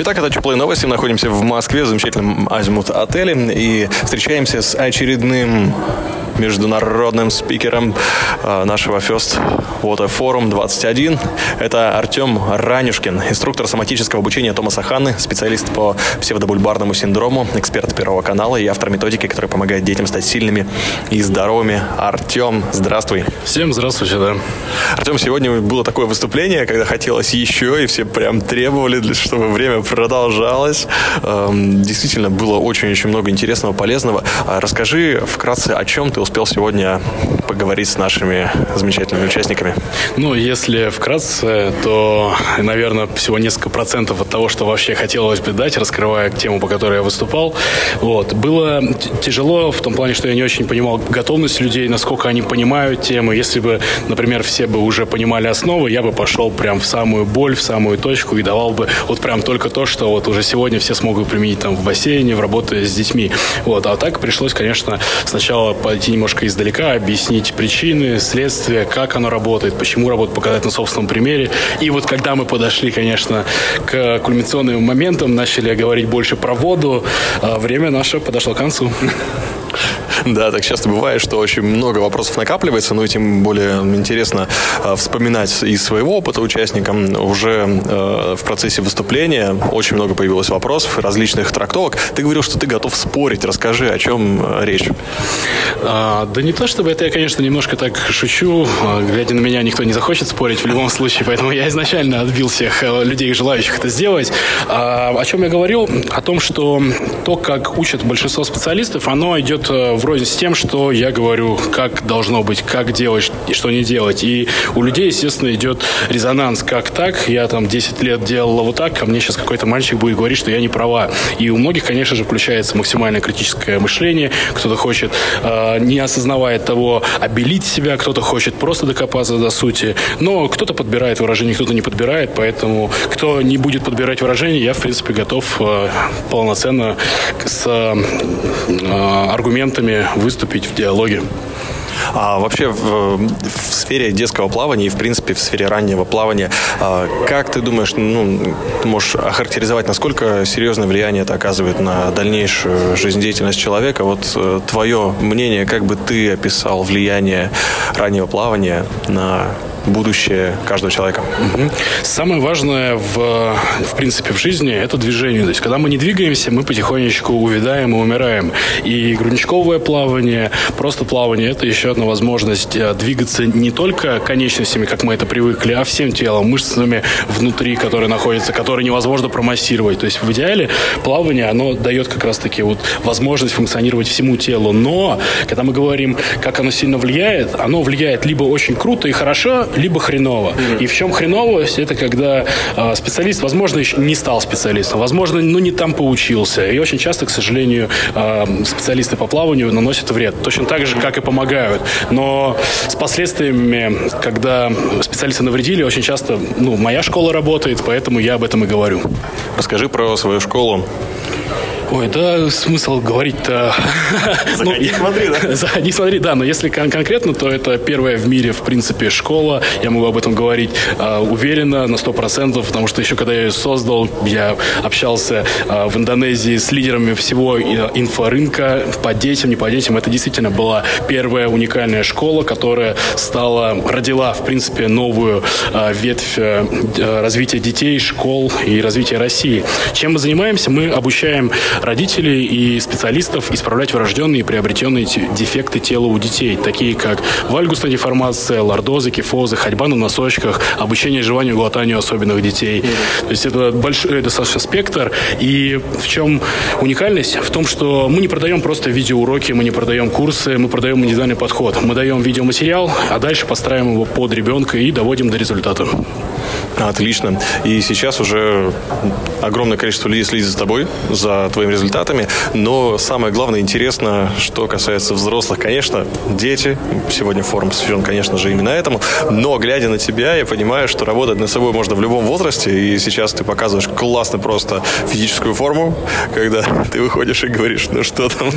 Итак, это теплые новости. Мы находимся в Москве, в замечательном Азимут отеле. И встречаемся с очередным международным спикером э, нашего First Water Forum 21. Это Артем Ранюшкин, инструктор соматического обучения Томаса Ханны, специалист по псевдобульбарному синдрому, эксперт Первого канала и автор методики, которая помогает детям стать сильными и здоровыми. Артем, здравствуй. Всем здравствуйте, да. Артем, сегодня было такое выступление, когда хотелось еще, и все прям требовали, чтобы время продолжалось. Эм, действительно, было очень-очень много интересного, полезного. А расскажи вкратце, о чем ты успел сегодня поговорить с нашими замечательными участниками? Ну, если вкратце, то, наверное, всего несколько процентов от того, что вообще хотелось бы дать, раскрывая тему, по которой я выступал. Вот. Было тяжело в том плане, что я не очень понимал готовность людей, насколько они понимают тему. Если бы, например, все бы уже понимали основы, я бы пошел прям в самую боль, в самую точку и давал бы вот прям только то, что вот уже сегодня все смогут применить там в бассейне, в работе с детьми. Вот. А так пришлось, конечно, сначала пойти немножко издалека, объяснить причины, следствия, как оно работает, почему работает, показать на собственном примере. И вот когда мы подошли, конечно, к кульминационным моментам, начали говорить больше про воду, а время наше подошло к концу. Да, так часто бывает, что очень много вопросов накапливается, ну и тем более интересно э, вспоминать из своего опыта участникам. Уже э, в процессе выступления очень много появилось вопросов, различных трактовок. Ты говорил, что ты готов спорить. Расскажи, о чем э, речь. А, да не то чтобы это я, конечно, немножко так шучу. А, глядя на меня, никто не захочет спорить в любом случае, поэтому я изначально отбил всех людей, желающих это сделать. А, о чем я говорил? О том, что то, как учат большинство специалистов, оно идет э, вроде с тем, что я говорю, как должно быть, как делать и что не делать. И у людей, естественно, идет резонанс. Как так? Я там 10 лет делала вот так, а мне сейчас какой-то мальчик будет говорить, что я не права. И у многих, конечно же, включается максимальное критическое мышление. Кто-то хочет э, не осознавая того, обелить себя, кто-то хочет просто докопаться до сути, но кто-то подбирает выражение, кто-то не подбирает, поэтому кто не будет подбирать выражение, я, в принципе, готов э, полноценно с э, аргументами выступить в диалоге. А вообще в, в сфере детского плавания и, в принципе, в сфере раннего плавания, а, как ты думаешь, ну, можешь охарактеризовать, насколько серьезное влияние это оказывает на дальнейшую жизнедеятельность человека? Вот э, твое мнение, как бы ты описал влияние раннего плавания на будущее каждого человека. Угу. Самое важное в, в принципе в жизни это движение. То есть, когда мы не двигаемся, мы потихонечку увядаем и умираем. И грудничковое плавание, просто плавание это еще одна возможность э, двигаться не только конечностями, как мы это привыкли, а всем телом, мышцами внутри, которые находятся, которые невозможно промассировать. То есть в идеале плавание, оно дает как раз-таки вот возможность функционировать всему телу. Но, когда мы говорим, как оно сильно влияет, оно влияет либо очень круто и хорошо, либо хреново. Mm-hmm. И в чем хреновость? Это когда э, специалист, возможно, еще не стал специалистом, возможно, ну не там поучился. И очень часто, к сожалению, э, специалисты по плаванию наносят вред. Точно так же, как и помогают. Но с последствиями, когда специалисты навредили, очень часто, ну, моя школа работает, поэтому я об этом и говорю. Расскажи про свою школу. Ой, да, смысл говорить-то... ну, не смотри, да? не смотри, да, но если кон- конкретно, то это первая в мире, в принципе, школа. Я могу об этом говорить э, уверенно, на сто процентов, потому что еще когда я ее создал, я общался э, в Индонезии с лидерами всего инфорынка по детям, не по детям. Это действительно была первая уникальная школа, которая стала, родила, в принципе, новую э, ветвь э, развития детей, школ и развития России. Чем мы занимаемся? Мы обучаем родителей и специалистов исправлять врожденные и приобретенные дефекты тела у детей, такие как вальгусная деформация, лордозы, кифозы, ходьба на носочках, обучение жеванию и глотанию особенных детей. То есть это большой достаточно спектр. И в чем уникальность? В том, что мы не продаем просто видеоуроки, мы не продаем курсы, мы продаем индивидуальный подход. Мы даем видеоматериал, а дальше подстраиваем его под ребенка и доводим до результата. Отлично. И сейчас уже огромное количество людей следит за тобой, за твоими результатами. Но самое главное интересно, что касается взрослых. Конечно, дети. Сегодня форум посвящен, конечно же, именно этому. Но, глядя на тебя, я понимаю, что работать над собой можно в любом возрасте. И сейчас ты показываешь классно просто физическую форму, когда ты выходишь и говоришь, ну что там,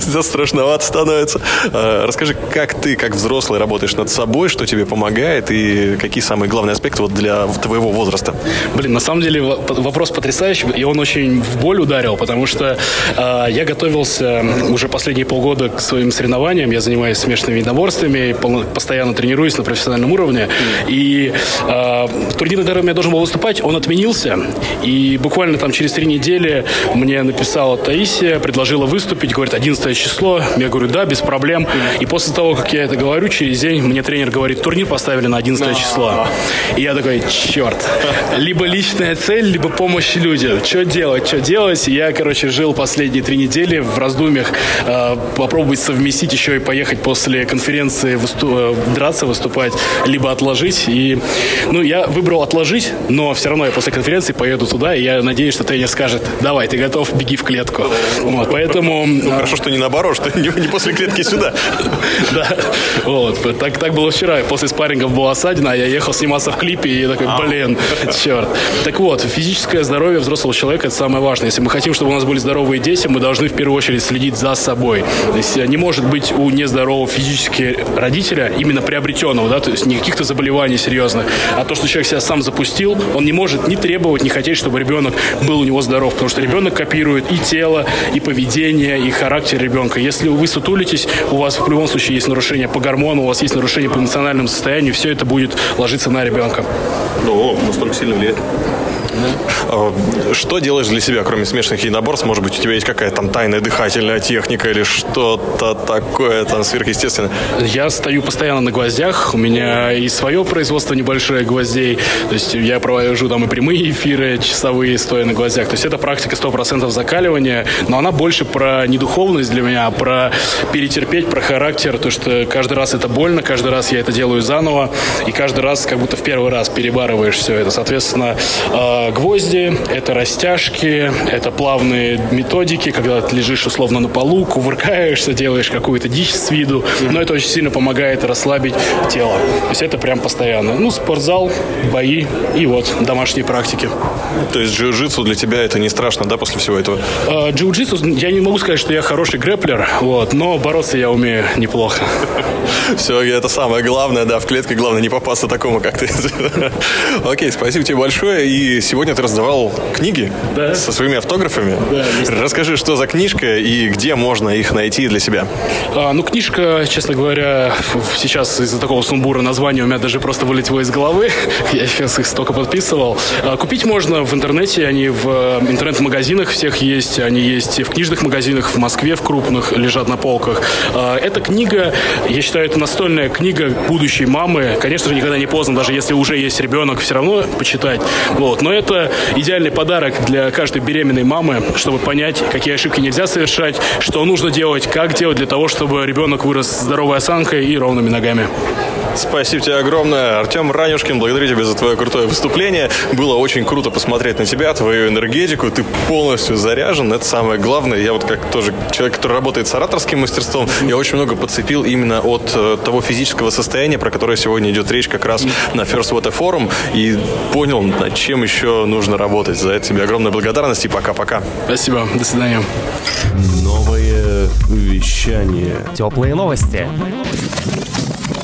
страшновато становится. А, расскажи, как ты, как взрослый, работаешь над собой, что тебе помогает и какие самые главные аспекты вот для твоего возраста? Блин, на самом деле вопрос потрясающий, и он очень в боль ударил, потому что э, я готовился уже последние полгода к своим соревнованиям, я занимаюсь смешанными единоборствами, постоянно тренируюсь на профессиональном уровне, и э, турнир, на котором я должен был выступать, он отменился, и буквально там через три недели мне написала Таисия, предложила выступить, говорит, 11 число, я говорю, да, без проблем, и после того, как я это говорю, через день мне тренер говорит, турнир поставили на 11 число. И я такой, черт. Либо личная цель, либо помощь людям. Что делать, что делать? И я, короче, жил последние три недели в раздумьях э, попробовать совместить еще и поехать после конференции высту- э, драться, выступать, либо отложить. И, ну, я выбрал отложить, но все равно я после конференции поеду туда, и я надеюсь, что тренер скажет, давай, ты готов, беги в клетку. Вот, поэтому... Ну, хорошо, что не наоборот, что не, не после клетки сюда. Да, вот. Так, так было вчера. После спаррингов была осадина, а я ехал сниматься в клипе, и я такой, блин, черт. Так вот, физическое здоровье взрослого человека – это самое важное. Если мы хотим, чтобы у нас были здоровые дети, мы должны в первую очередь следить за собой. То есть не может быть у нездорового физически родителя, именно приобретенного, да, то есть не каких-то заболеваний серьезных, а то, что человек себя сам запустил, он не может ни требовать, ни хотеть, чтобы ребенок был у него здоров, потому что ребенок копирует и тело, и поведение, и характер ребенка. Если вы сутулитесь, у вас в любом случае есть нарушение по гормону, у вас есть нарушение по эмоциональному состоянию, все это будет ложиться на ребенка. Ну, настолько сильно влияет. А, что делаешь для себя, кроме смешанных единоборств? Может быть, у тебя есть какая-то там тайная дыхательная техника или что-то такое там сверхъестественное? Я стою постоянно на гвоздях. У меня и свое производство небольшое гвоздей. То есть я провожу там и прямые эфиры часовые, стоя на гвоздях. То есть это практика 100% закаливания, но она больше про не духовность для меня, а про перетерпеть, про характер. То, что каждый раз это больно, каждый раз я это делаю заново, и каждый раз как будто в первый раз перебарываешь все это. Соответственно, а, гвозди, это растяжки, это плавные методики, когда ты лежишь условно на полу, кувыркаешься, делаешь какую-то дичь с виду, но это очень сильно помогает расслабить тело. То есть это прям постоянно. Ну, спортзал, бои и вот домашние практики. То есть джиу-джитсу для тебя это не страшно, да, после всего этого? А, джиу-джитсу, я не могу сказать, что я хороший грэплер, вот, но бороться я умею неплохо. Все, это самое главное, да, в клетке главное не попасться такому, как ты. Окей, спасибо тебе большое. И сегодня ты раздавал книги да. со своими автографами. Да, Расскажи, что за книжка и где можно их найти для себя? А, ну, книжка, честно говоря, сейчас из-за такого сумбура названия у меня даже просто вылетело из головы. Я сейчас их столько подписывал. А, купить можно в интернете, они в э, интернет-магазинах всех есть, они есть в книжных магазинах в Москве, в крупных, лежат на полках. А, эта книга, я считаю, это настольная книга будущей мамы. Конечно же, никогда не поздно, даже если уже есть ребенок, все равно почитать. Вот. Но это идеальный подарок для каждой беременной мамы, чтобы понять, какие ошибки нельзя совершать, что нужно делать, как делать для того, чтобы ребенок вырос здоровой осанкой и ровными ногами. Спасибо тебе огромное. Артем Ранюшкин, благодарю тебя за твое крутое выступление. Было очень круто посмотреть на тебя, твою энергетику. Ты полностью заряжен. Это самое главное. Я вот как тоже человек, который работает с ораторским мастерством, я очень много подцепил именно от э, того физического состояния, про которое сегодня идет речь как раз на First Water Forum. И понял, над чем еще нужно работать. За это тебе огромная благодарность и пока-пока. Спасибо. До свидания. Новое вещание. Теплые новости. Теплые новости.